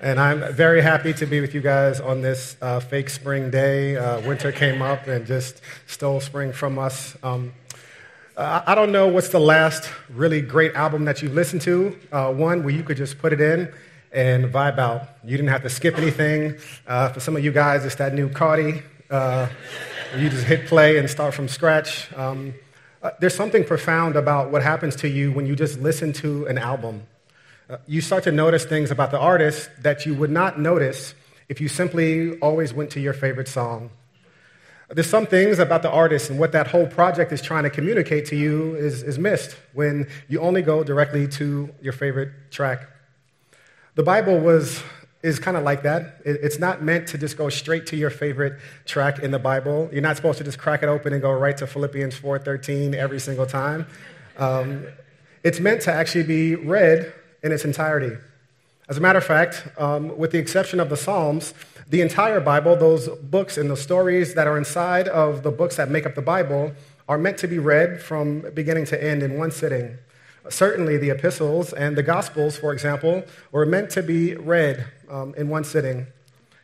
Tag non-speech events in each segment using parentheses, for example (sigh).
And I'm very happy to be with you guys on this uh, fake spring day. Uh, winter came up and just stole spring from us. Um, uh, I don't know what's the last really great album that you've listened to. Uh, one where you could just put it in and vibe out. You didn't have to skip anything. Uh, for some of you guys, it's that new Cardi. Uh, you just hit play and start from scratch. Um, there's something profound about what happens to you when you just listen to an album. Uh, you start to notice things about the artist that you would not notice if you simply always went to your favorite song. There's some things about the artist and what that whole project is trying to communicate to you is, is missed when you only go directly to your favorite track. The Bible was, is kind of like that. It's not meant to just go straight to your favorite track in the Bible. You're not supposed to just crack it open and go right to Philippians 4.13 every single time. Um, it's meant to actually be read in its entirety. As a matter of fact, um, with the exception of the Psalms, the entire Bible, those books and the stories that are inside of the books that make up the Bible, are meant to be read from beginning to end in one sitting. Certainly, the epistles and the gospels, for example, were meant to be read um, in one sitting.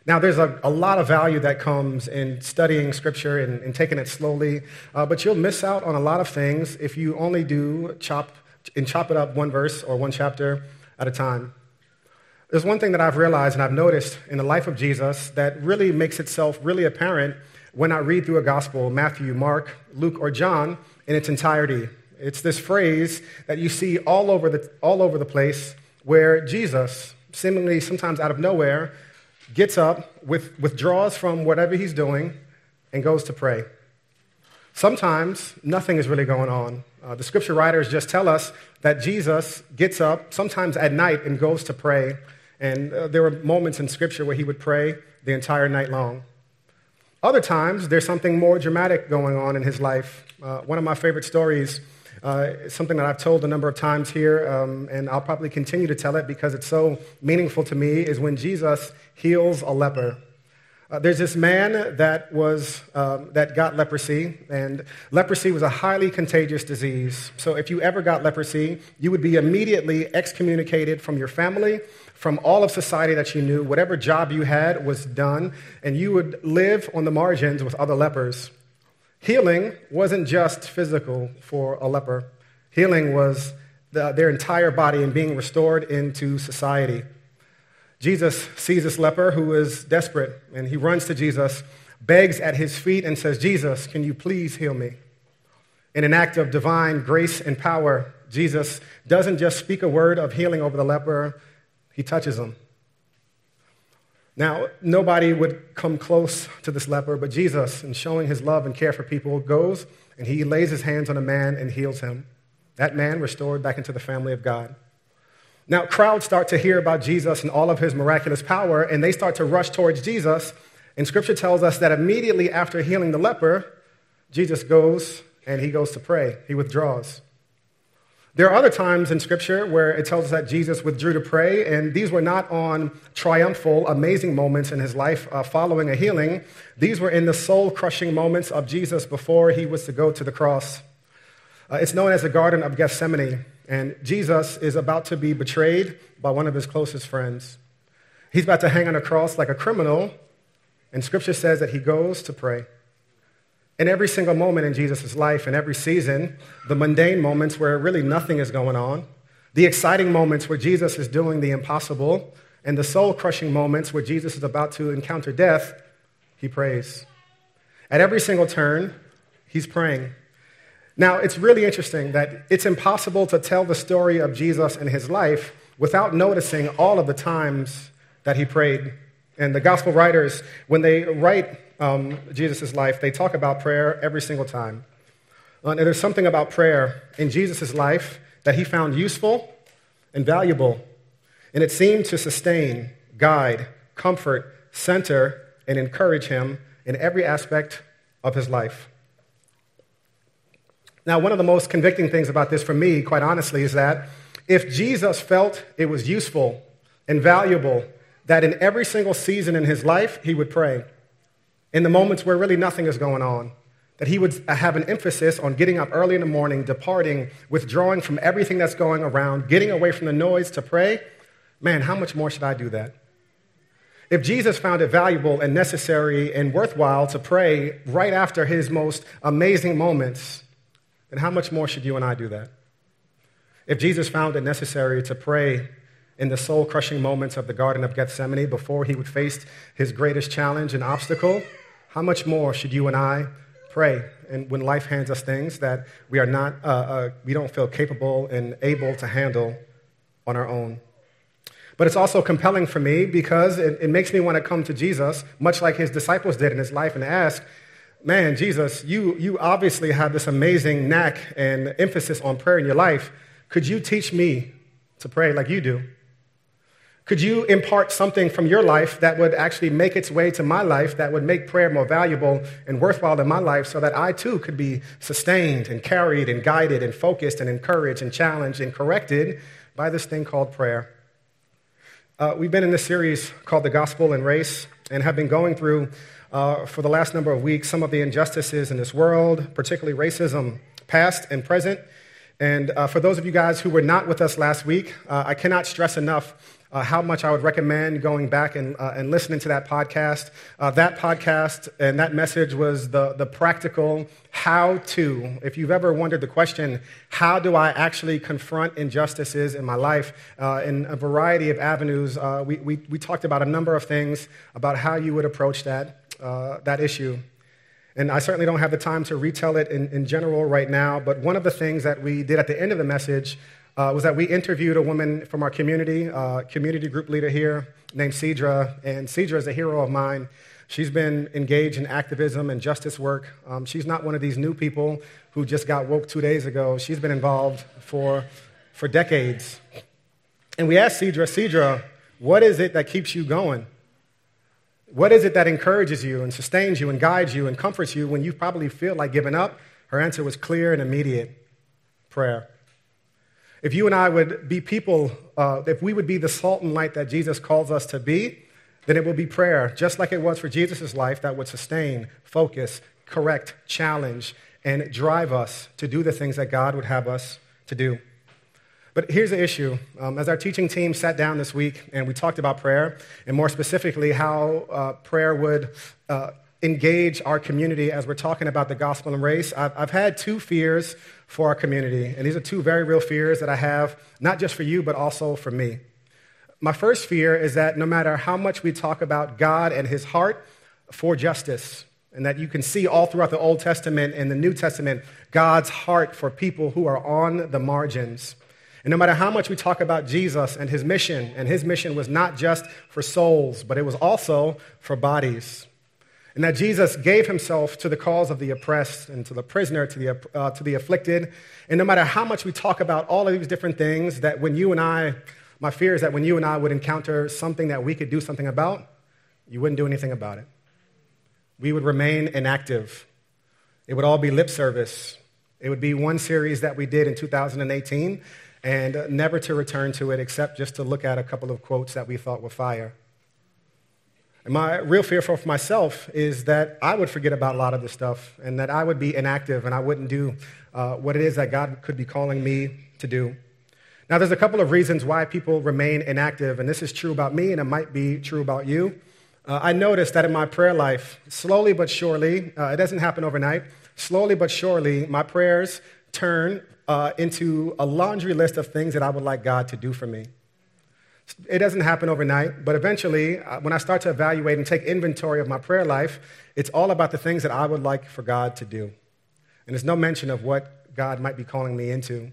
Now, there's a, a, lot of value that comes in studying Scripture and, and taking it slowly, uh, but you'll miss out on a lot of things if you only do chop and chop it up one verse or one chapter at a time. There's one thing that I've realized and I've noticed in the life of Jesus that really makes itself really apparent when I read through a gospel, Matthew, Mark, Luke, or John, in its entirety. It's this phrase that you see all over the, all over the place where Jesus, seemingly sometimes out of nowhere, gets up, with, withdraws from whatever he's doing, and goes to pray. Sometimes nothing is really going on. Uh, the scripture writers just tell us that Jesus gets up sometimes at night and goes to pray. And uh, there were moments in scripture where he would pray the entire night long. Other times, there's something more dramatic going on in his life. Uh, one of my favorite stories, uh, something that I've told a number of times here, um, and I'll probably continue to tell it because it's so meaningful to me, is when Jesus heals a leper. Uh, there's this man that, was, um, that got leprosy, and leprosy was a highly contagious disease. So if you ever got leprosy, you would be immediately excommunicated from your family, from all of society that you knew. Whatever job you had was done, and you would live on the margins with other lepers. Healing wasn't just physical for a leper, healing was the, their entire body and being restored into society. Jesus sees this leper who is desperate, and he runs to Jesus, begs at his feet, and says, Jesus, can you please heal me? In an act of divine grace and power, Jesus doesn't just speak a word of healing over the leper, he touches him. Now, nobody would come close to this leper, but Jesus, in showing his love and care for people, goes and he lays his hands on a man and heals him. That man restored back into the family of God. Now, crowds start to hear about Jesus and all of his miraculous power, and they start to rush towards Jesus. And scripture tells us that immediately after healing the leper, Jesus goes and he goes to pray. He withdraws. There are other times in scripture where it tells us that Jesus withdrew to pray, and these were not on triumphal, amazing moments in his life uh, following a healing. These were in the soul crushing moments of Jesus before he was to go to the cross. Uh, it's known as the Garden of Gethsemane. And Jesus is about to be betrayed by one of his closest friends. He's about to hang on a cross like a criminal, and scripture says that he goes to pray. In every single moment in Jesus' life, in every season, the mundane moments where really nothing is going on, the exciting moments where Jesus is doing the impossible, and the soul crushing moments where Jesus is about to encounter death, he prays. At every single turn, he's praying. Now, it's really interesting that it's impossible to tell the story of Jesus and his life without noticing all of the times that he prayed. And the gospel writers, when they write um, Jesus' life, they talk about prayer every single time. Uh, and there's something about prayer in Jesus' life that he found useful and valuable. And it seemed to sustain, guide, comfort, center, and encourage him in every aspect of his life. Now, one of the most convicting things about this for me, quite honestly, is that if Jesus felt it was useful and valuable that in every single season in his life, he would pray, in the moments where really nothing is going on, that he would have an emphasis on getting up early in the morning, departing, withdrawing from everything that's going around, getting away from the noise to pray, man, how much more should I do that? If Jesus found it valuable and necessary and worthwhile to pray right after his most amazing moments, then how much more should you and I do that? If Jesus found it necessary to pray in the soul crushing moments of the Garden of Gethsemane before he would face his greatest challenge and obstacle, how much more should you and I pray and when life hands us things that we are not, uh, uh, we don't feel capable and able to handle on our own? But it's also compelling for me because it, it makes me want to come to Jesus, much like his disciples did in his life, and ask, man, Jesus, you, you obviously have this amazing knack and emphasis on prayer in your life. Could you teach me to pray like you do? Could you impart something from your life that would actually make its way to my life, that would make prayer more valuable and worthwhile in my life, so that I too could be sustained and carried and guided and focused and encouraged and challenged and corrected by this thing called prayer? Uh, we've been in this series called The Gospel and Race and have been going through uh, for the last number of weeks some of the injustices in this world, particularly racism, past and present. And uh, for those of you guys who were not with us last week, uh, I cannot stress enough uh, how much I would recommend going back and, uh, and listening to that podcast. Uh, that podcast and that message was the, the practical how to. If you've ever wondered the question, how do I actually confront injustices in my life uh, in a variety of avenues, we, we, we, talked about a number of things about how you would approach that, uh, that issue. And I certainly don't have the time to retell it in, in general right now, but one of the things that we did at the end of the message uh, was that we interviewed a woman from our community, uh, community group leader here named Cedra. And Cedra is a hero of mine. She's been engaged in activism and justice work. Um, she's not one of these new people who just got woke two days ago. She's been involved for, for decades. And we asked Cedra, Cedra, what is it that keeps you going? What is it that encourages you and sustains you and guides you and comforts you when you probably feel like giving up? Her answer was clear and immediate prayer. If you and I would be people, uh, if we would be the salt and light that Jesus calls us to be, then it will be prayer, just like it was for Jesus' life, that would sustain, focus, correct, challenge, and drive us to do the things that God would have us to do. But here's the issue. Um, as our teaching team sat down this week and we talked about prayer, and more specifically, how uh, prayer would uh, engage our community as we're talking about the gospel and race, I've, I've, had two fears for our community. And these are two very real fears that I have, not just for you, but also for me. My first fear is that no matter how much we talk about God and his heart for justice, and that you can see all throughout the Old Testament and the New Testament God's heart for people who are on the margins. And no matter how much we talk about Jesus and his mission, and his mission was not just for souls, but it was also for bodies and that Jesus gave himself to the cause of the oppressed and to the prisoner, to the, uh, to the afflicted. And no matter how much we talk about all of these different things, that when you and I, my fear is that when you and I would encounter something that we could do something about, you wouldn't do anything about it. We would remain inactive. It would all be lip service. It would be one series that we did in 2018 and never to return to it except just to look at a couple of quotes that we thought were fire. And my real fear for myself is that I would forget about a lot of this stuff and that I would be inactive and I wouldn't do uh, what it is that God could be calling me to do. Now, there's a couple of reasons why people remain inactive, and this is true about me and it might be true about you. Uh, I noticed that in my prayer life, slowly but surely, uh, it doesn't happen overnight, slowly but surely, my prayers turn uh, into a laundry list of things that I would like God to do for me. It doesn't happen overnight, but eventually, uh, when I start to evaluate and take inventory of my prayer life, it's all about the things that I would like for God to do. And there's no mention of what God might be calling me into.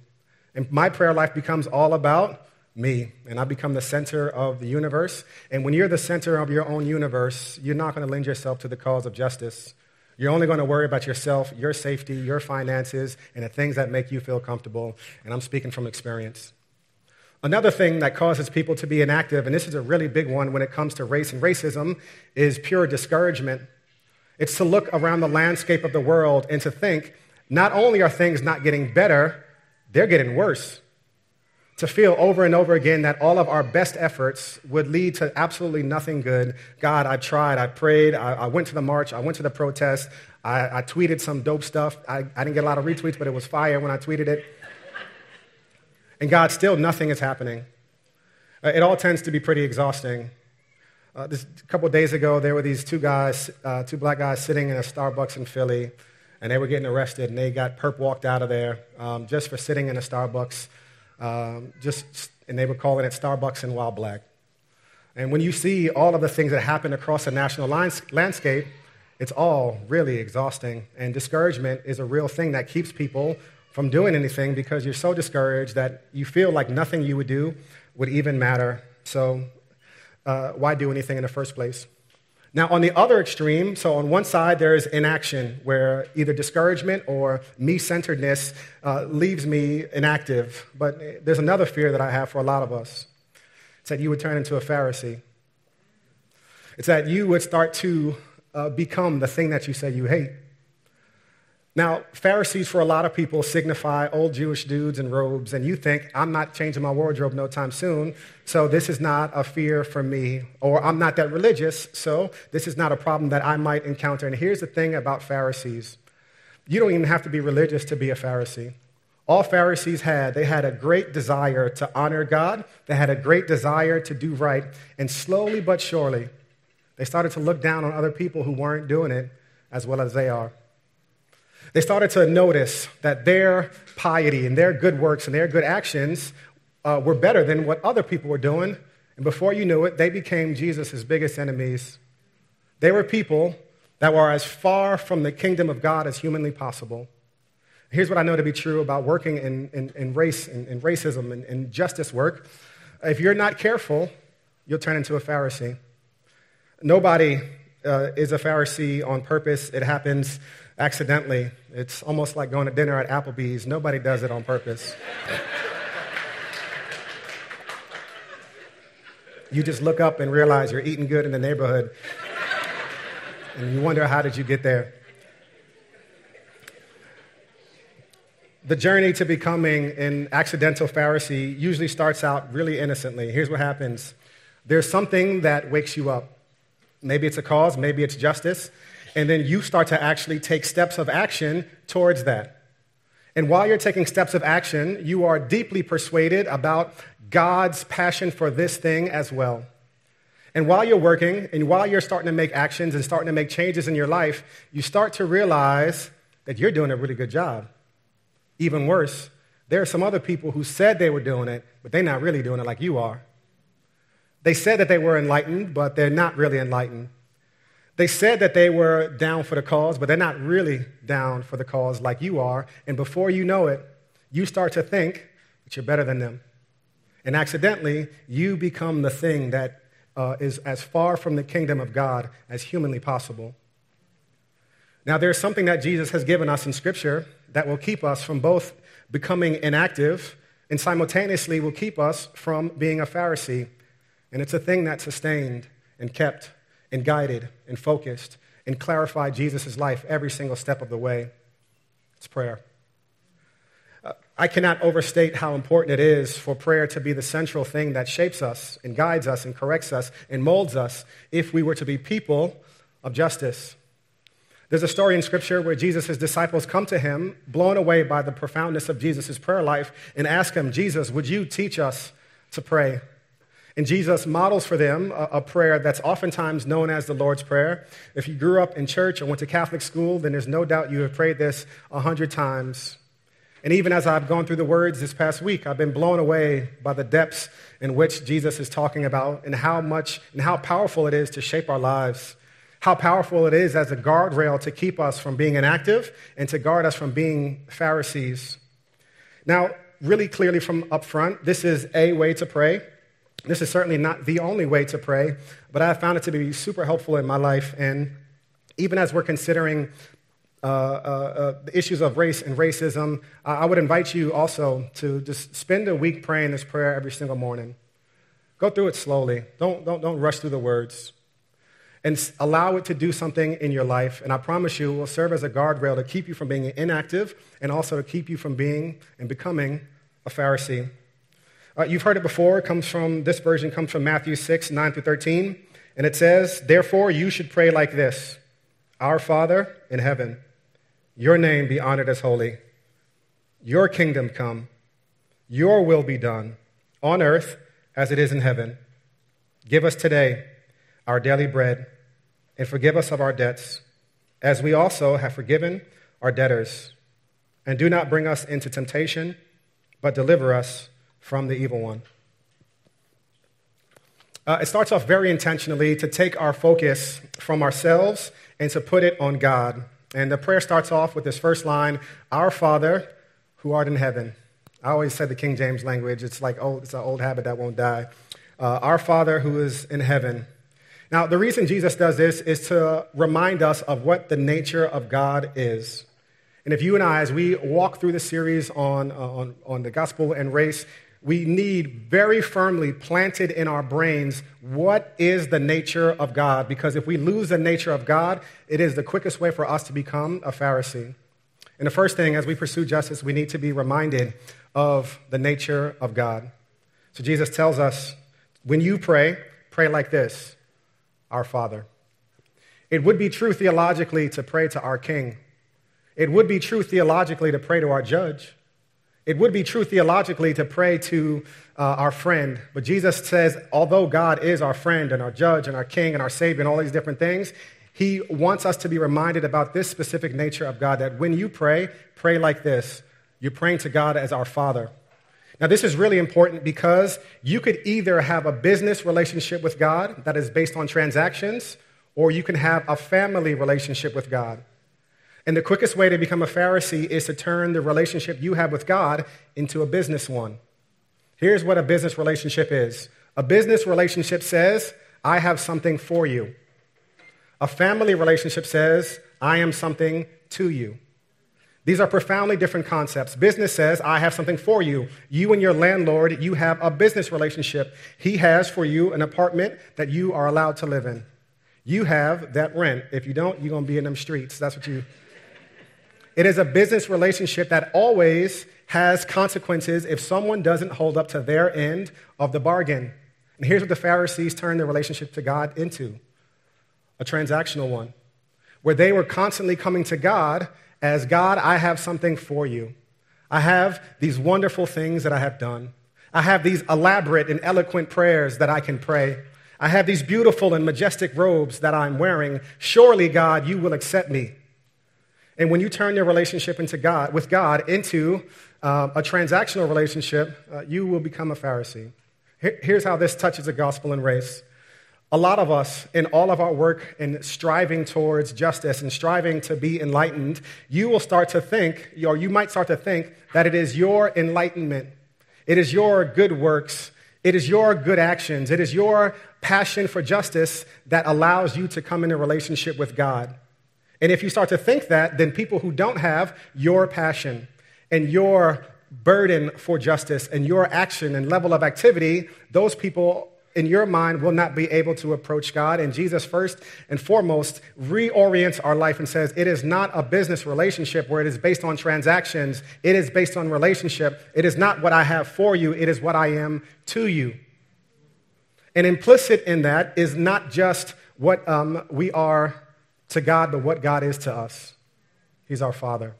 And my prayer life becomes all about me, and I become the center of the universe. And when you're the center of your own universe, you're not going to lend yourself to the cause of justice. You're only going to worry about yourself, your safety, your finances, and the things that make you feel comfortable. And I'm speaking from experience. Another thing that causes people to be inactive, and this is a really big one when it comes to race and racism, is pure discouragement. It's to look around the landscape of the world and to think not only are things not getting better, they're getting worse. To feel over and over again that all of our best efforts would lead to absolutely nothing good. God, I've tried, I prayed, I, I went to the march, I went to the protest, I, I tweeted some dope stuff. I, I didn't get a lot of retweets, but it was fire when I tweeted it. And God, still nothing is happening. Uh, it all tends to be pretty exhausting. Uh, this, a couple days ago, there were these two guys, uh, two black guys, sitting in a Starbucks in Philly, and they were getting arrested, and they got perp walked out of there um, just for sitting in a Starbucks, um, just, and they were calling it Starbucks and Wild Black. And when you see all of the things that happen across the national landscape, it's all really exhausting. And discouragement is a real thing that keeps people from doing anything because you're so discouraged that you feel like nothing you would do would even matter. So, uh, why do anything in the first place? Now, on the other extreme, so on one side, there is inaction, where either discouragement or me centeredness uh, leaves me inactive. But there's another fear that I have for a lot of us it's that you would turn into a Pharisee. It's that you would start to uh, become the thing that you say you hate. Now, Pharisees for a lot of people signify old Jewish dudes in robes, and you think, I'm not changing my wardrobe no time soon, so this is not a fear for me, or I'm not that religious, so this is not a problem that I might encounter. And here's the thing about Pharisees you don't even have to be religious to be a Pharisee. All Pharisees had, they had a great desire to honor God, they had a great desire to do right, and slowly but surely, they started to look down on other people who weren't doing it as well as they are. They started to notice that their piety and their good works and their good actions uh, were better than what other people were doing. And before you knew it, they became Jesus' biggest enemies. They were people that were as far from the kingdom of God as humanly possible. Here's what I know to be true about working in, in, in race and in, in, racism and, and justice work. If you're not careful, you'll turn into a Pharisee. Nobody uh, is a Pharisee on purpose. It happens accidentally. It's almost like going to dinner at Applebee's. Nobody does it on purpose. you just look up and realize you're eating good in the neighborhood. And you wonder, how did you get there? The journey to becoming an accidental Pharisee usually starts out really innocently. Here's what happens there's something that wakes you up. Maybe it's a cause, maybe it's justice. And then you start to actually take steps of action towards that. And while you're taking steps of action, you are deeply persuaded about God's passion for this thing as well. And while you're working and while you're starting to make actions and starting to make changes in your life, you start to realize that you're doing a really good job. Even worse, there are some other people who said they were doing it, but they're not really doing it like you are. They said that they were enlightened, but they're not really enlightened. They said that they were down for the cause, but they're not really down for the cause like you are. And before you know it, you start to think that you're better than them. And accidentally, you become the thing that uh, is as far from the kingdom of God as humanly possible. Now, there's something that Jesus has given us in Scripture that will keep us from both becoming inactive and simultaneously will keep us from being a Pharisee. And it's a thing that sustained and kept and guided and focused and clarified Jesus' life every single step of the way. It's prayer. Uh, I cannot overstate how important it is for prayer to be the central thing that shapes us and guides us and corrects us and molds us if we were to be people of justice. There's a story in Scripture where Jesus' disciples come to him, blown away by the profoundness of Jesus' prayer life, and ask him, Jesus, would you teach us to pray? And Jesus models for them a, a, prayer that's oftentimes known as the Lord's Prayer. If you grew up in church or went to Catholic school, then there's no doubt you have prayed this a hundred times. And even as I've gone through the words this past week, I've been blown away by the depths in which Jesus is talking about and how much and how powerful it is to shape our lives how powerful it is as a guardrail to keep us from being inactive and to guard us from being Pharisees. Now, really clearly from up front, this is a way to pray. This is certainly not the only way to pray, but I have found it to be super helpful in my life. And even as we're considering uh, uh, uh, the issues of race and racism, I would invite you also to just spend a week praying this prayer every single morning. Go through it slowly. Don't, don't, don't rush through the words and allow it to do something in your life. And I promise you, it will serve as a guardrail to keep you from being inactive and also to keep you from being and becoming a Pharisee. Uh, you've heard it before. It comes from, this version comes from Matthew 6, 9 through 13. And it says, Therefore, you should pray like this Our Father in heaven, your name be honored as holy. Your kingdom come. Your will be done on earth as it is in heaven. Give us today our daily bread, and forgive us of our debts, as we also have forgiven our debtors. And do not bring us into temptation, but deliver us from the evil one. Uh, it starts off very intentionally to take our focus from ourselves and to put it on God. And the prayer starts off with this first line Our Father, who art in heaven. I always said the King James language. It's like, oh, it's an old habit that won't die. Uh, our Father who is in heaven. Now, the reason Jesus does this is to remind us of what the nature of God is. And if you and I, as we walk through the series on, uh, on, on the gospel and race, we need very firmly planted in our brains what is the nature of God. Because if we lose the nature of God, it is the quickest way for us to become a Pharisee. And the first thing, as we pursue justice, we need to be reminded of the nature of God. So Jesus tells us when you pray, pray like this Our Father. It would be true theologically to pray to our King. It would be true theologically to pray to our judge. It would be true theologically to pray to uh, our friend. But Jesus says, although God is our friend and our judge and our king and our savior and all these different things, he wants us to be reminded about this specific nature of God that when you pray, pray like this you're praying to God as our Father. Now, this is really important because you could either have a business relationship with God that is based on transactions, or you can have a family relationship with God. And the quickest way to become a Pharisee is to turn the relationship you have with God into a business one. Here's what a business relationship is a business relationship says, I have something for you. A family relationship says, I am something to you. These are profoundly different concepts. Business says, I have something for you. You and your landlord, you have a business relationship. He has for you an apartment that you are allowed to live in. You have that rent. If you don't, you're going to be in them streets. That's what you. It is a business relationship that always has consequences if someone doesn't hold up to their end of the bargain. And here's what the Pharisees turned their relationship to God into a transactional one, where they were constantly coming to God as God, I have something for you. I have these wonderful things that I have done. I have these elaborate and eloquent prayers that I can pray. I have these beautiful and majestic robes that I'm wearing. Surely, God, you will accept me. And when you turn your relationship into God, with God into uh, a transactional relationship, uh, you will become a Pharisee. Here, here's how this touches the gospel and race. A lot of us, in all of our work in striving towards justice and striving to be enlightened, you will start to think, or you might start to think, that it is your enlightenment, it is your good works, it is your good actions, it is your passion for justice that allows you to come in a relationship with God. And if you start to think that, then people who don't have your passion and your burden for justice and your action and level of activity, those people in your mind will not be able to approach God. And Jesus, first and foremost, reorients our life and says it is not a business relationship where it is based on transactions, it is based on relationship. It is not what I have for you, it is what I am to you. And implicit in that is not just what um, we are to God, but what God is to us. He's our Father.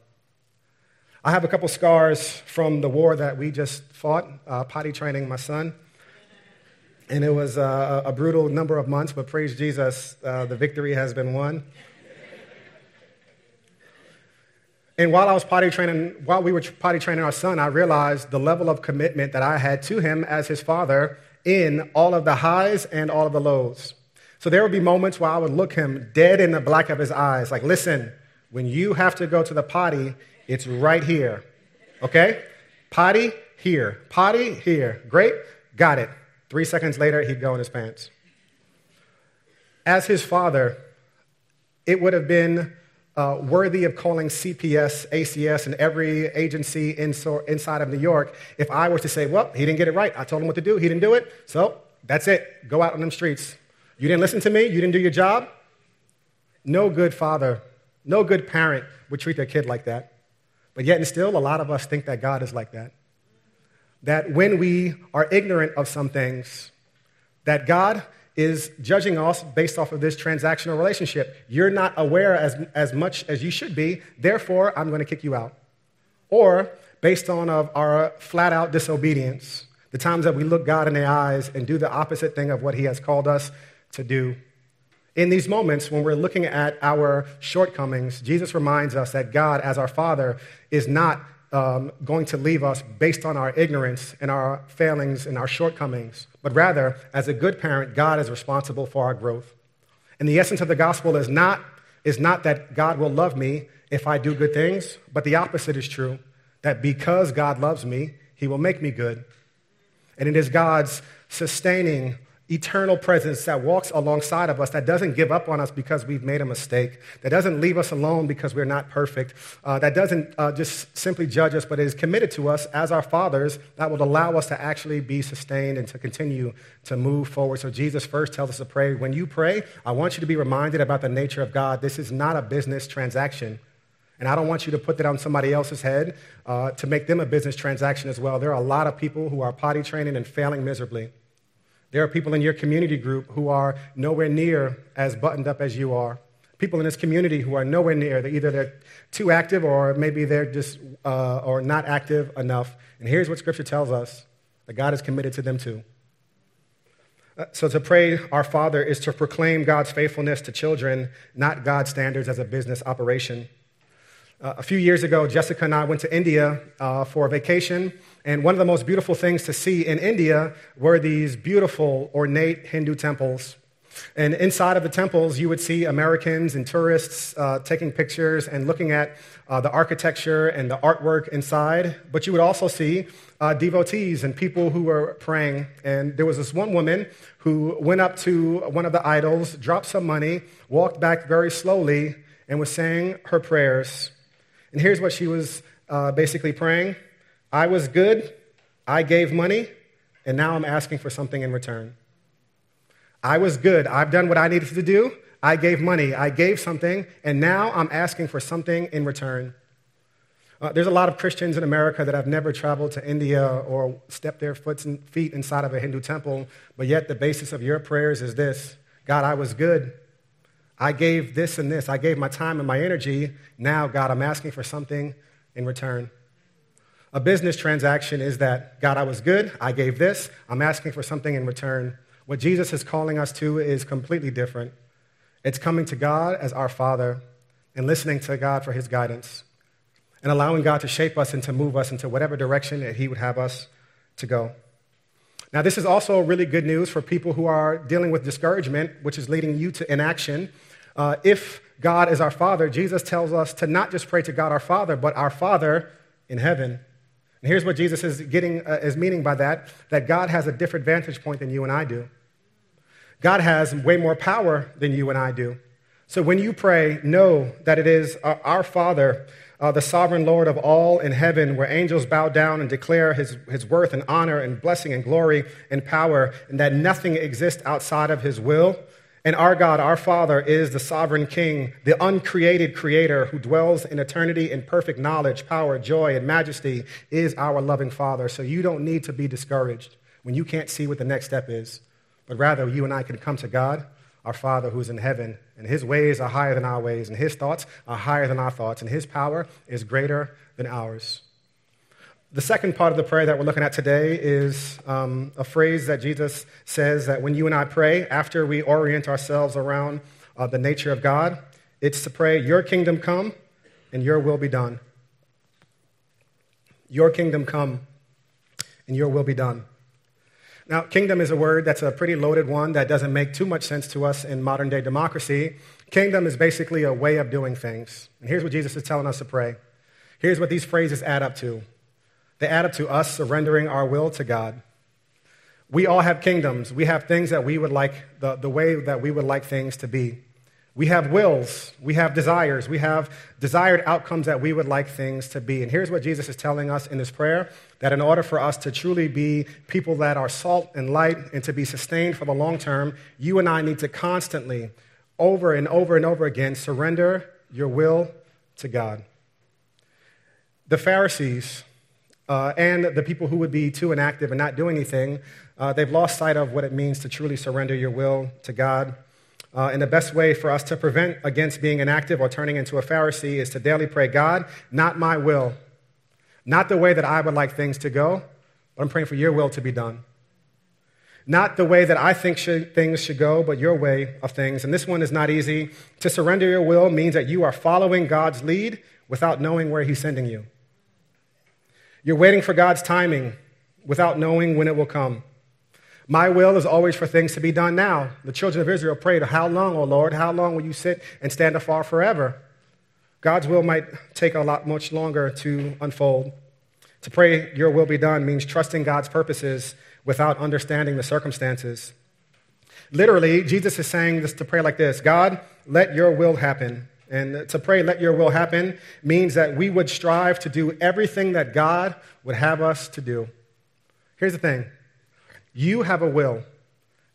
I have a couple scars from the war that we just fought, uh, potty training my son. And it was uh, a brutal number of months, but praise Jesus, uh, the victory has been won. And while I was potty training, while we were potty training our son, I realized the level of commitment that I had to him as his father in all of the highs and all of the lows. So there would be moments where I would look him dead in the black of his eyes, like, listen, when you have to go to the potty, it's right here. Okay? Potty here. Potty here. Great. Got it. Three seconds later, he'd go in his pants. As his father, it would have been uh, worthy of calling CPS, ACS, and every agency in so, inside of New York if I were to say, well, he didn't get it right. I told him what to do. He didn't do it. So that's it. Go out on them streets. You didn't listen to me. You didn't do your job. No good father, no good parent would treat their kid like that. But yet and still, a lot of us think that God is like that that when we are ignorant of some things, that God is judging us based off of this transactional relationship. You're not aware as, as much as you should be, therefore, I'm going to kick you out. Or based on of our flat out disobedience, the times that we look God in the eyes and do the opposite thing of what He has called us to do. In these moments, when we're looking at our shortcomings, Jesus reminds us that God, as our Father, is not um, going to leave us based on our ignorance and our failings and our shortcomings, but rather, as a good parent, God is responsible for our growth. And the essence of the gospel is not, is not that God will love me if I do good things, but the opposite is true that because God loves me, he will make me good. And it is God's sustaining, eternal presence that walks alongside of us, that doesn't give up on us because we've made a mistake, that doesn't leave us alone because we're not perfect, uh, that doesn't uh, just simply judge us, but is committed to us as our fathers that will allow us to actually be sustained and to continue to move forward. So Jesus first tells us to pray. When you pray, I want you to be reminded about the nature of God. This is not a business transaction. And I don't want you to put that on somebody else's head uh, to make them a business transaction as well. There are a lot of people who are potty training and failing miserably. There are people in your community group who are nowhere near as buttoned up as you are. People in this community who are nowhere near. They're either they're too active or maybe they're just uh, or not active enough. And here's what Scripture tells us: that God is committed to them too. Uh, so to pray, our Father, is to proclaim God's faithfulness to children, not God's standards as a business operation. Uh, a few years ago, Jessica and I went to India uh, for a vacation, and one of the most beautiful things to see in India were these beautiful, ornate Hindu temples. And inside of the temples, you would see Americans and tourists uh, taking pictures and looking at uh, the architecture and the artwork inside. But you would also see uh, devotees and people who were praying. And there was this one woman who went up to one of the idols, dropped some money, walked back very slowly, and was saying her prayers. And here's what she was uh, basically praying I was good, I gave money, and now I'm asking for something in return. I was good, I've done what I needed to do, I gave money, I gave something, and now I'm asking for something in return. Uh, there's a lot of Christians in America that have never traveled to India or stepped their feet inside of a Hindu temple, but yet the basis of your prayers is this God, I was good. I gave this and this. I gave my time and my energy. Now, God, I'm asking for something in return. A business transaction is that, God, I was good. I gave this. I'm asking for something in return. What Jesus is calling us to is completely different. It's coming to God as our Father and listening to God for His guidance and allowing God to shape us and to move us into whatever direction that He would have us to go. Now, this is also really good news for people who are dealing with discouragement, which is leading you to inaction uh, if God is our Father, Jesus tells us to not just pray to God our Father, but our Father in heaven. And here's what Jesus is getting uh, is meaning by that: that God has a different vantage point than you and I do. God has way more power than you and I do. So when you pray, know that it is our Father, uh, the sovereign Lord of all in heaven, where angels bow down and declare his, his worth and honor and blessing and glory and power, and that nothing exists outside of his will and our God, our Father, is the sovereign King, the uncreated Creator who dwells in eternity in perfect knowledge, power, joy, and majesty, is our loving Father. So you don't need to be discouraged when you can't see what the next step is, but rather you and I can come to God, our Father who's in heaven, and His ways are higher than our ways, and His thoughts are higher than our thoughts, and His power is greater than ours. The second part of the prayer that we're looking at today is um, a phrase that Jesus says that when you and I pray, after we orient ourselves around uh, the nature of God, it's to pray, Your kingdom come and your will be done. Your kingdom come and your will be done. Now, kingdom is a word that's a pretty loaded one that doesn't make too much sense to us in modern day democracy. Kingdom is basically a way of doing things. And here's what Jesus is telling us to pray. Here's what these phrases add up to they add up to us surrendering our will to God. We all have kingdoms. We have things that we would like, the, the way that we would like things to be. We have wills, we have desires, we have desired outcomes that we would like things to be. And here's what Jesus is telling us in this prayer that in order for us to truly be people that are salt and light and to be sustained for the long term, you and I need to constantly, over and over and over again, surrender your will to God. The Pharisees, uh, and the people who would be too inactive and not do anything, uh, they've lost sight of what it means to truly surrender your will to God. Uh, and the best way for us to prevent against being inactive or turning into a Pharisee is to daily pray, God, not my will, not the way that I would like things to go, but I'm praying for your will to be done. Not the way that I think should, things should go, but your way of things. And this one is not easy. To surrender your will means that you are following God's lead without knowing where He's sending you. You're waiting for God's timing without knowing when it will come. My will is always for things to be done now. The children of Israel prayed, How long, O Lord? How long will you sit and stand afar forever? God's will might take a lot much longer to unfold. To pray, Your will be done, means trusting God's purposes without understanding the circumstances. Literally, Jesus is saying this to pray like this God, let your will happen. And to pray, let your will happen, means that we would strive to do everything that God would have us to do. Here's the thing you have a will,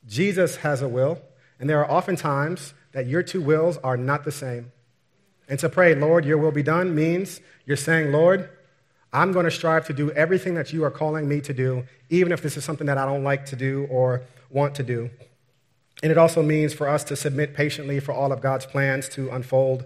Jesus has a will, and there are often times that your two wills are not the same. And to pray, Lord, your will be done, means you're saying, Lord, I'm going to strive to do everything that you are calling me to do, even if this is something that I don't like to do or want to do. And it also means for us to submit patiently for all of God's plans to unfold.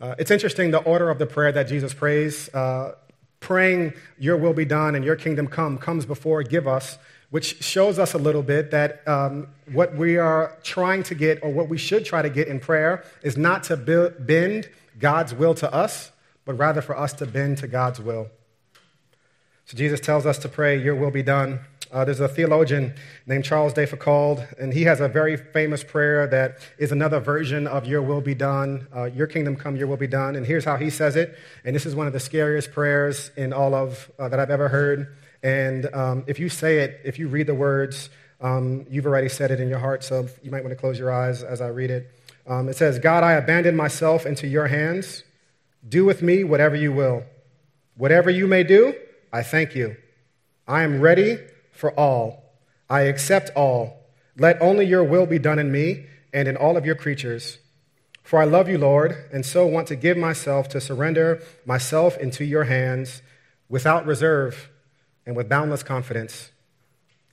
Uh, it's interesting the order of the prayer that Jesus prays. Uh, praying, Your will be done and Your kingdom come, comes before give us, which shows us a little bit that um, what we are trying to get, or what we should try to get in prayer, is not to bend God's will to us, but rather for us to bend to God's will. So Jesus tells us to pray, Your will be done. Uh, there's a theologian named Charles Foucauld, and he has a very famous prayer that is another version of Your will be done, uh, Your kingdom come, Your will be done. And here's how he says it. And this is one of the scariest prayers in all of uh, that I've ever heard. And um, if you say it, if you read the words, um, you've already said it in your heart, so you might want to close your eyes as I read it. Um, it says, God, I abandon myself into your hands. Do with me whatever you will. Whatever you may do, I thank you. I am ready for all. I accept all. Let only your will be done in me and in all of your creatures. For I love you, Lord, and so want to give myself to surrender myself into your hands without reserve and with boundless confidence.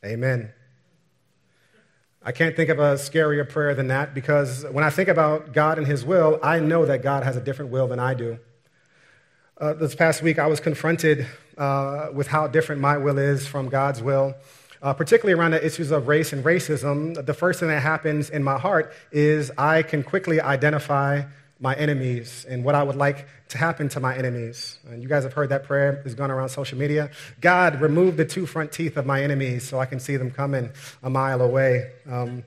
Amen. I can't think of a scarier prayer than that because when I think about God and His will, I know that God has a different will than I do. Uh, this past week, I was confronted uh, with how different my will is from God's will, uh, particularly around the issues of race and racism. The first thing that happens in my heart is I can quickly identify my enemies and what I would like to happen to my enemies. And you guys have heard that prayer is gone around social media. God, remove the two front teeth of my enemies so I can see them coming a mile away. Um,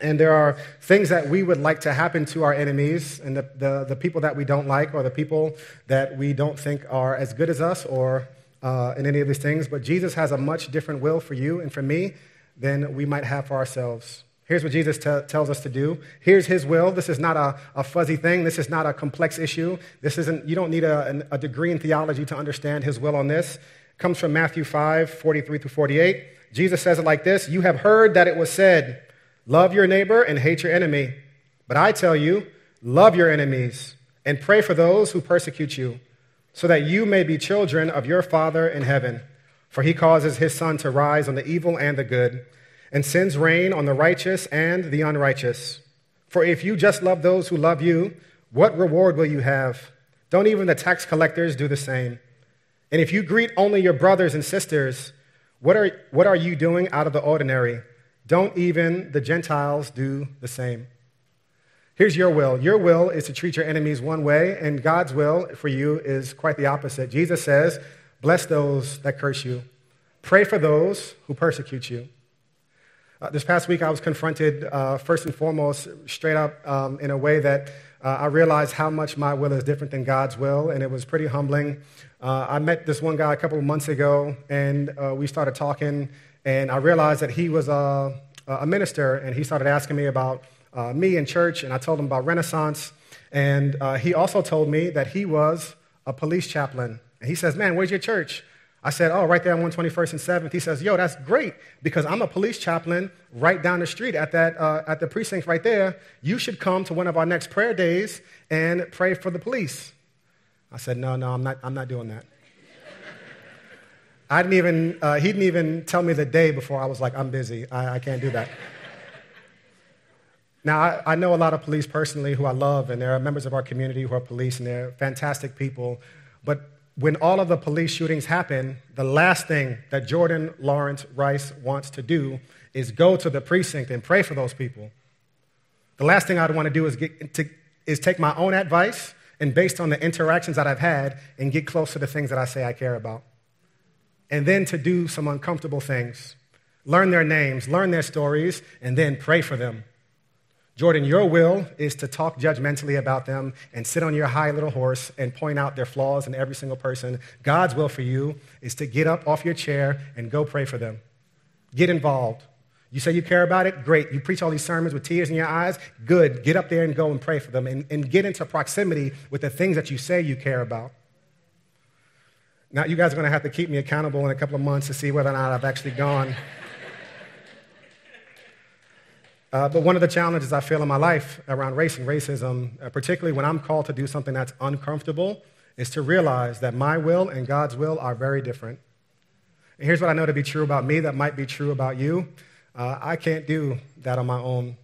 and there are things that we would like to happen to our enemies and the, the, the, people that we don't like or the people that we don't think are as good as us or uh, in any of these things. But Jesus has a much different will for you and for me than we might have for ourselves. Here's what Jesus t- tells us to do. Here's his will. This is not a, a, fuzzy thing. This is not a complex issue. This isn't, you don't need a, a degree in theology to understand his will on this. It comes from Matthew 5, 43 through 48. Jesus says it like this You have heard that it was said, Love your neighbor and hate your enemy. But I tell you, love your enemies and pray for those who persecute you, so that you may be children of your Father in heaven. For he causes his sun to rise on the evil and the good and sends rain on the righteous and the unrighteous. For if you just love those who love you, what reward will you have? Don't even the tax collectors do the same? And if you greet only your brothers and sisters, what are, what are you doing out of the ordinary? Don't even the Gentiles do the same? Here's your will. Your will is to treat your enemies one way, and God's will for you is quite the opposite. Jesus says, Bless those that curse you, pray for those who persecute you. Uh, this past week, I was confronted, uh, first and foremost, straight up um, in a way that uh, I realized how much my will is different than God's will, and it was pretty humbling. Uh, I met this one guy a couple of months ago, and uh, we started talking, and I realized that he was a, a minister, and he started asking me about uh, me and church, and I told him about Renaissance, and he also told me that he was a police chaplain. And he says, Man, where's your church? I said, Oh, right there on 121st and 7th. He says, Yo, that's great because I'm a police chaplain right down the street at, that, uh, at the precinct right there. You should come to one of our next prayer days and pray for the police. I said, No, no, I'm not, I'm not doing that. I didn't even, uh, he didn't even tell me the day before I was like, I'm busy. I, I can't do that. now, I, I know a lot of police personally who I love, and there are members of our community who are police, and they're fantastic people. But when all of the police shootings happen, the last thing that Jordan Lawrence Rice wants to do is go to the precinct and pray for those people. The last thing I'd want to do is, get to, is take my own advice and based on the interactions that I've had and get close to the things that I say I care about. And then to do some uncomfortable things, learn their names, learn their stories, and then pray for them. Jordan, your will is to talk judgmentally about them and sit on your high little horse and point out their flaws in every single person. God's will for you is to get up off your chair and go pray for them. Get involved. You say you care about it? Great. You preach all these sermons with tears in your eyes? Good. Get up there and go and pray for them and, and get into proximity with the things that you say you care about. Now, you guys are going to have to keep me accountable in a couple of months to see whether or not I've actually gone. (laughs) Uh, but one of the challenges I feel in my life around race and racism, uh, particularly when I'm called to do something that's uncomfortable, is to realize that my will and God's will are very different. And here's what I know to be true about me that might be true about you uh, I can't do that on my own.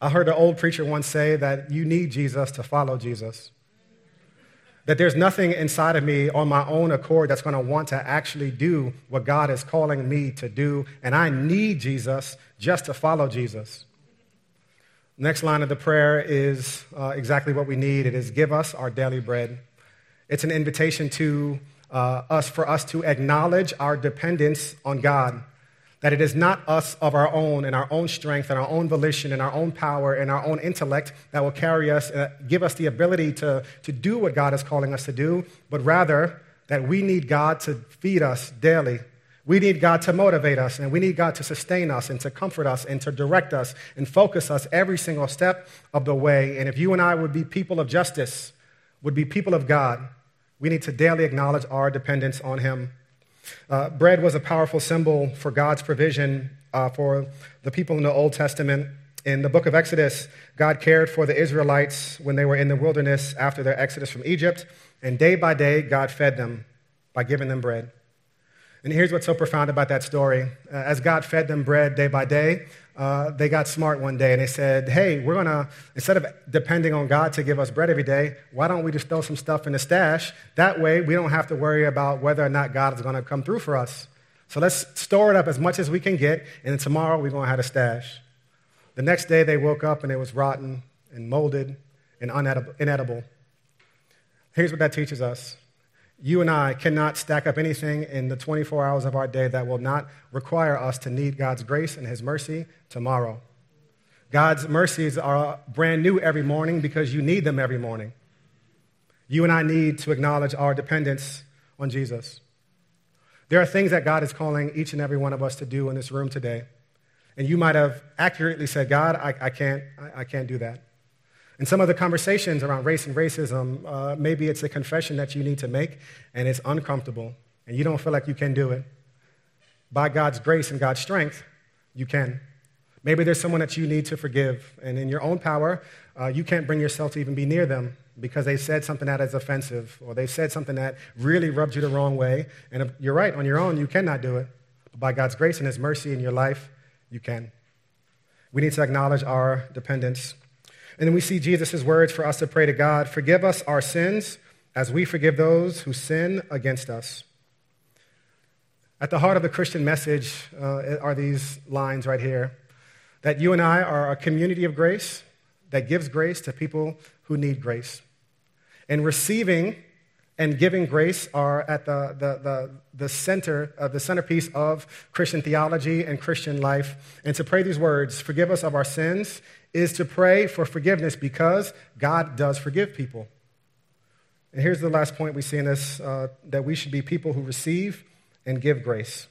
I heard an old preacher once say that you need Jesus to follow Jesus. That there's nothing inside of me on my own accord that's going to want to actually do what God is calling me to do, and I need Jesus just to follow Jesus. Next line of the prayer is uh, exactly what we need. It is give us our daily bread. It's an invitation to uh, us for us to acknowledge our dependence on God that it is not us of our own and our own strength and our own volition and our own power and our own intellect that will carry us, uh, give us the ability to, to do what God is calling us to do, but rather that we need God to feed us daily. We need God to motivate us, and we need God to sustain us and to comfort us and to direct us and focus us every single step of the way. And if you and I would be people of justice, would be people of God, we need to daily acknowledge our dependence on Him. Uh, bread was a powerful symbol for God's provision uh, for the people in the Old Testament. In the book of Exodus, God cared for the Israelites when they were in the wilderness after their exodus from Egypt, and day by day, God fed them by giving them bread. And here's what's so profound about that story. Uh, as God fed them bread day by day, uh, they got smart one day and they said, Hey, we're going to, instead of depending on God to give us bread every day, why don't we just throw some stuff in the stash? That way, we don't have to worry about whether or not God is going to come through for us. So let's store it up as much as we can get, and then tomorrow we're going to have a stash. The next day, they woke up and it was rotten and molded and inedible. Here's what that teaches us you and I cannot stack up anything in the 24 hours of our day that will not require us to need God's grace and His mercy tomorrow. God's mercies are brand new every morning because you need them every morning. You and I need to acknowledge our dependence on Jesus. There are things that God is calling each and every one of us to do in this room today. And you might have accurately said, God, I, I can't, I, I can't do that. And some of the conversations around race and racism, uh, maybe it's a confession that you need to make, and it's uncomfortable, and you don't feel like you can do it. By God's grace and God's strength, you can. Maybe there's someone that you need to forgive, and in your own power, uh, you can't bring yourself to even be near them because they said something that is offensive, or they said something that really rubbed you the wrong way. And you're right, on your own, you cannot do it. But by God's grace and His mercy in your life, you can. We need to acknowledge our dependence and then we see Jesus' words for us to pray to God Forgive us our sins as we forgive those who sin against us. At the heart of the Christian message uh, are these lines right here that you and I are a community of grace that gives grace to people who need grace. And receiving and giving grace are at the, the, the, the center, uh, the centerpiece of Christian theology and Christian life. And to pray these words, forgive us of our sins is to pray for forgiveness because God does forgive people. And here's the last point we see in this uh, that we should be people who receive and give grace.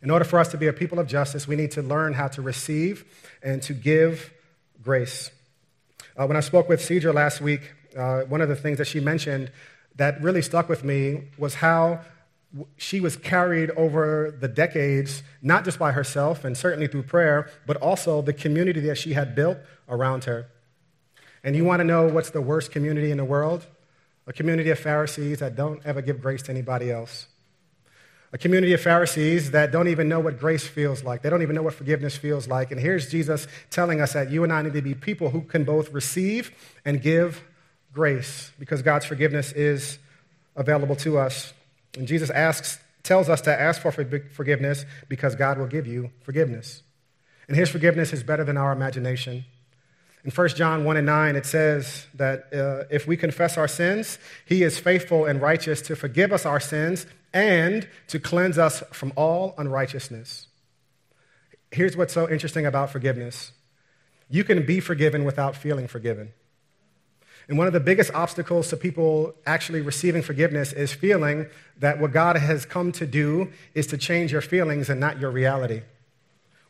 In order for us to be a people of justice, we need to learn how to receive and to give grace. Uh, when I spoke with Cedra last week, uh, one of the things that she mentioned that really stuck with me was how she was carried over the decades, not just by herself and certainly through prayer, but also the community that she had built around her. And you want to know what's the worst community in the world? A community of Pharisees that don't ever give grace to anybody else. A community of Pharisees that don't even know what grace feels like. They don't even know what forgiveness feels like. And here's Jesus telling us that you and I need to be people who can both receive and give grace because God's forgiveness is available to us. And Jesus asks, tells us to ask for forgiveness because God will give you forgiveness. And his forgiveness is better than our imagination. In 1 John 1 and 9, it says that uh, if we confess our sins, he is faithful and righteous to forgive us our sins and to cleanse us from all unrighteousness. Here's what's so interesting about forgiveness you can be forgiven without feeling forgiven. And one of the biggest obstacles to people actually receiving forgiveness is feeling that what God has come to do is to change your feelings and not your reality.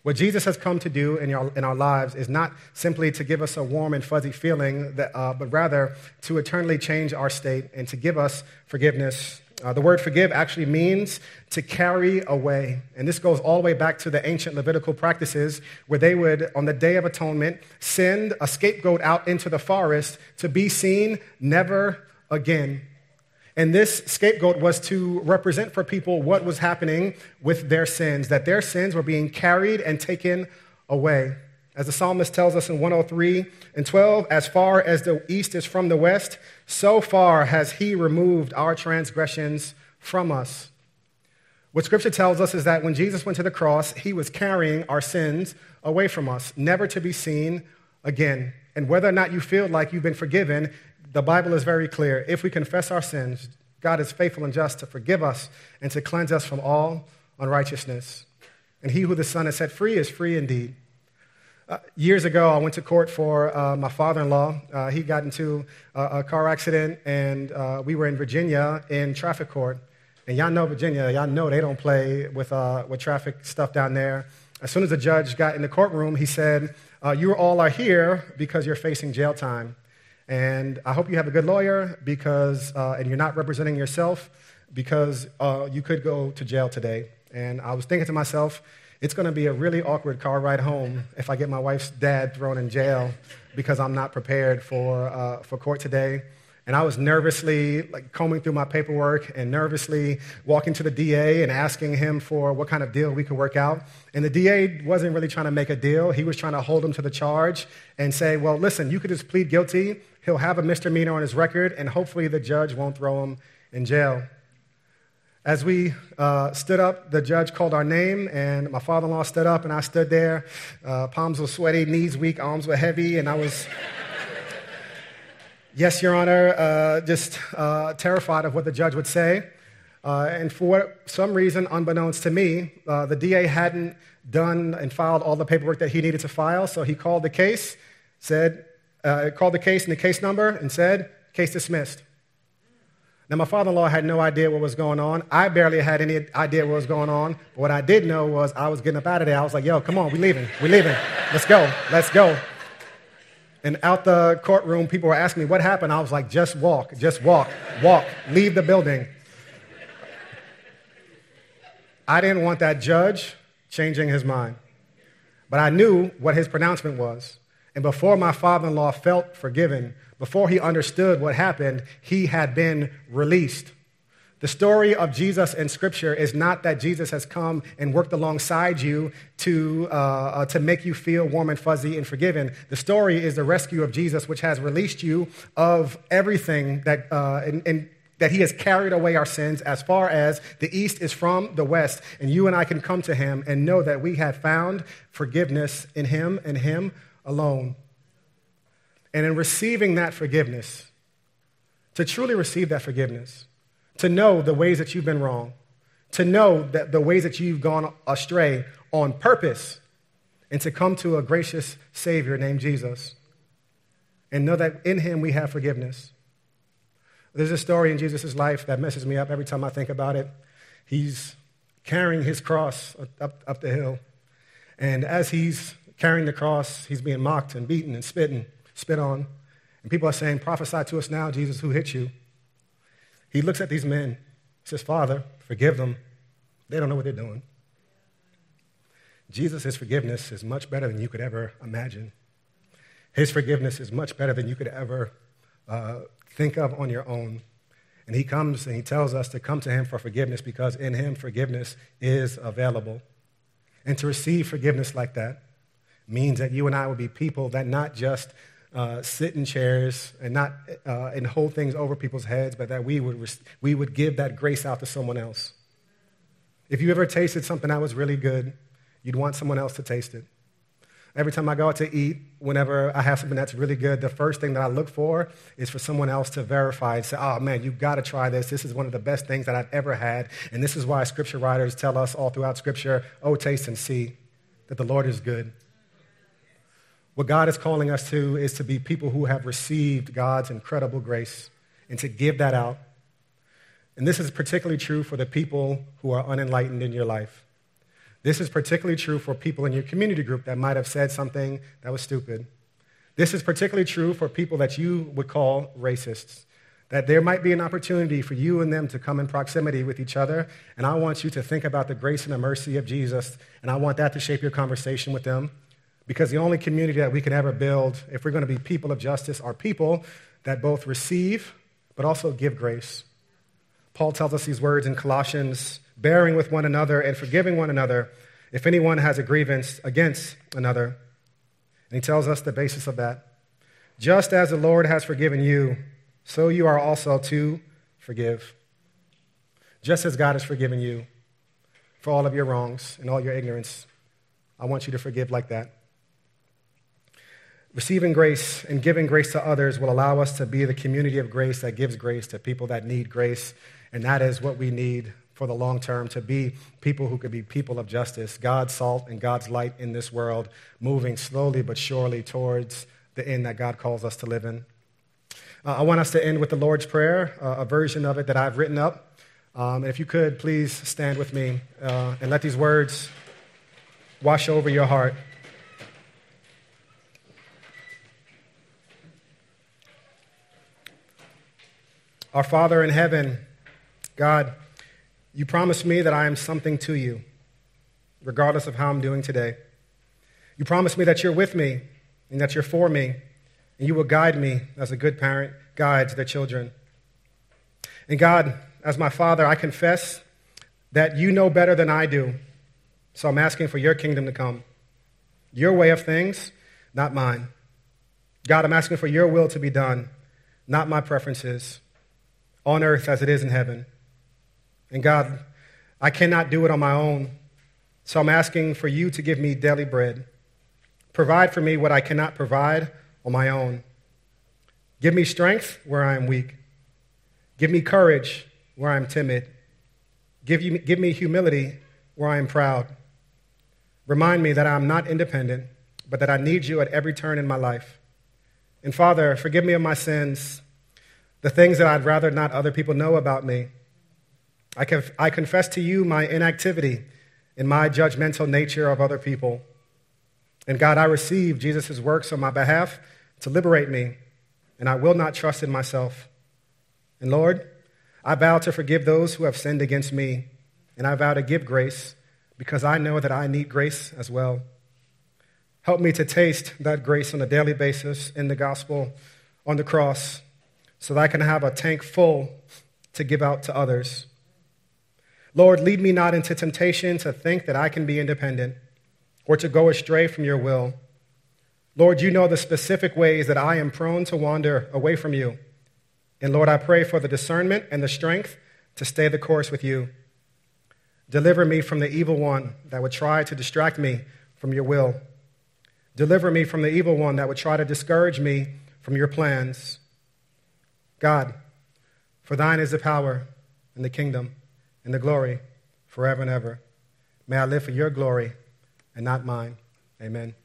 What Jesus has come to do in our, in our lives is not simply to give us a warm and fuzzy feeling, that, uh, but rather to eternally change our state and to give us forgiveness. Uh, the word forgive actually means to carry away. And this goes all the way back to the ancient Levitical practices where they would, on the Day of Atonement, send a scapegoat out into the forest to be seen never again. And this scapegoat was to represent for people what was happening with their sins, that their sins were being carried and taken away. As the psalmist tells us in 103 and 12, as far as the east is from the west, so far has he removed our transgressions from us. What scripture tells us is that when Jesus went to the cross, he was carrying our sins away from us, never to be seen again. And whether or not you feel like you've been forgiven, the Bible is very clear. If we confess our sins, God is faithful and just to forgive us and to cleanse us from all unrighteousness. And he who the Son has set free is free indeed. Uh, years ago, I went to court for uh, my father in law. Uh, he got into a, car accident, and uh, we were in Virginia in traffic court. And y'all know Virginia, y'all know they don't play with, uh, with traffic stuff down there. As soon as the judge got in the courtroom, he said, You all are here because you're facing jail time. And I hope you have a good lawyer because, and you're not representing yourself because you could go to jail today. And I was thinking to myself, it's going to be a really awkward car ride home if I get my wife's dad thrown in jail because I'm not prepared for, uh, for court today. And I was nervously like combing through my paperwork and nervously walking to the DA and asking him for what kind of deal we could work out. And the DA wasn't really trying to make a deal. He was trying to hold him to the charge and say, well, listen, you could just plead guilty. He'll have a misdemeanor on his record, and hopefully the judge won't throw him in jail. As we uh, stood up, the judge called our name, and my father in law stood up, and I stood there. Uh, palms were sweaty, knees weak, arms were heavy, and I was. (laughs) Yes, Your Honor, uh, just uh, terrified of what the judge would say. Uh, and for some reason, unbeknownst to me, uh, the DA hadn't done and filed all the paperwork that he needed to file. So he called the case, said, called the case and the case number, and said, case dismissed. Now, my father in law had no idea what was going on. I barely had any idea what was going on. But what I did know was I was getting up out of there. I was like, yo, come on, we leaving. we leaving. Let's go. Let's go. And out the courtroom, people were asking me, What happened? I was like, Just walk, just walk, walk, leave the building. I didn't want that judge changing his mind. But I knew what his pronouncement was. And before my father in law felt forgiven, before he understood what happened, he had been released. The story of Jesus in Scripture is not that Jesus has come and worked alongside you to, uh, uh, to make you feel warm and fuzzy and forgiven. The story is the rescue of Jesus, which has released you of everything that, uh, and, and that he has carried away our sins as far as the east is from the west. And you and I can come to him and know that we have found forgiveness in him and him alone. And in receiving that forgiveness, to truly receive that forgiveness, to know the ways that you've been wrong, to know that the ways that you've gone astray on purpose, and to come to a gracious Savior named Jesus and know that in Him we have forgiveness. There's a story in Jesus' life that messes me up every time I think about it. He's carrying his cross up, up the hill. And as he's carrying the cross, he's being mocked and beaten and spitting, spit on. And people are saying, Prophesy to us now, Jesus, who hit you? He looks at these men, says, Father, forgive them. They don't know what they're doing. Jesus' forgiveness is much better than you could ever imagine. His forgiveness is much better than you could ever uh, think of on your own. And he comes and he tells us to come to him for forgiveness because in him forgiveness is available. And to receive forgiveness like that means that you and I would be people that not just uh, sit in chairs and not uh, and hold things over people's heads, but that we would, we would give that grace out to someone else. If you ever tasted something that was really good, you'd want someone else to taste it. Every time I go out to eat, whenever I have something that's really good, the first thing that I look for is for someone else to verify and say, oh man, you've got to try this. This is one of the best things that I've ever had. And this is why scripture writers tell us all throughout scripture, oh, taste and see that the Lord is good. What God is calling us to is to be people who have received God's incredible grace and to give that out. And this is particularly true for the people who are unenlightened in your life. This is particularly true for people in your community group that might have said something that was stupid. This is particularly true for people that you would call racists. That there might be an opportunity for you and them to come in proximity with each other. And I want you to think about the grace and the mercy of Jesus. And I want that to shape your conversation with them. Because the only community that we can ever build, if we're going to be people of justice, are people that both receive but also give grace. Paul tells us these words in Colossians bearing with one another and forgiving one another if anyone has a grievance against another. And he tells us the basis of that. Just as the Lord has forgiven you, so you are also to forgive. Just as God has forgiven you for all of your wrongs and all your ignorance, I want you to forgive like that. Receiving grace and giving grace to others will allow us to be the community of grace that gives grace to people that need grace. And that is what we need for the long term to be people who could be people of justice, God's salt and God's light in this world, moving slowly but surely towards the end that God calls us to live in. Uh, I want us to end with the Lord's Prayer, uh, a version of it that I've written up. Um, and if you could, please stand with me uh, and let these words wash over your heart. Our Father in heaven, God, you promise me that I am something to you, regardless of how I'm doing today. You promise me that you're with me and that you're for me, and you will guide me as a good parent guides their children. And God, as my Father, I confess that you know better than I do, so I'm asking for your kingdom to come. Your way of things, not mine. God, I'm asking for your will to be done, not my preferences on earth as it is in heaven. And God, I cannot do it on my own, so I'm asking for you to give me daily bread. Provide for me what I cannot provide on my own. Give me strength where I am weak. Give me courage where I am timid. Give, you, give me humility where I am proud. Remind me that I am not independent, but that I need you at every turn in my life. And Father, forgive me of my sins the things that I'd rather not other people know about me. I, conf- I confess to you my inactivity in my judgmental nature of other people. And God, I receive Jesus' works on my behalf to liberate me, and I will not trust in myself. And Lord, I vow to forgive those who have sinned against me, and I vow to give grace because I know that I need grace as well. Help me to taste that grace on a daily basis in the gospel, on the cross, so that I can have a tank full to give out to others. Lord, lead me not into temptation to think that I can be independent or to go astray from your will. Lord, you know the specific ways that I am prone to wander away from you. And Lord, I pray for the discernment and the strength to stay the course with you. Deliver me from the evil one that would try to distract me from your will. Deliver me from the evil one that would try to discourage me from your plans. God, for thine is the power and the kingdom and the glory forever and ever. May I live for your glory and not mine. Amen.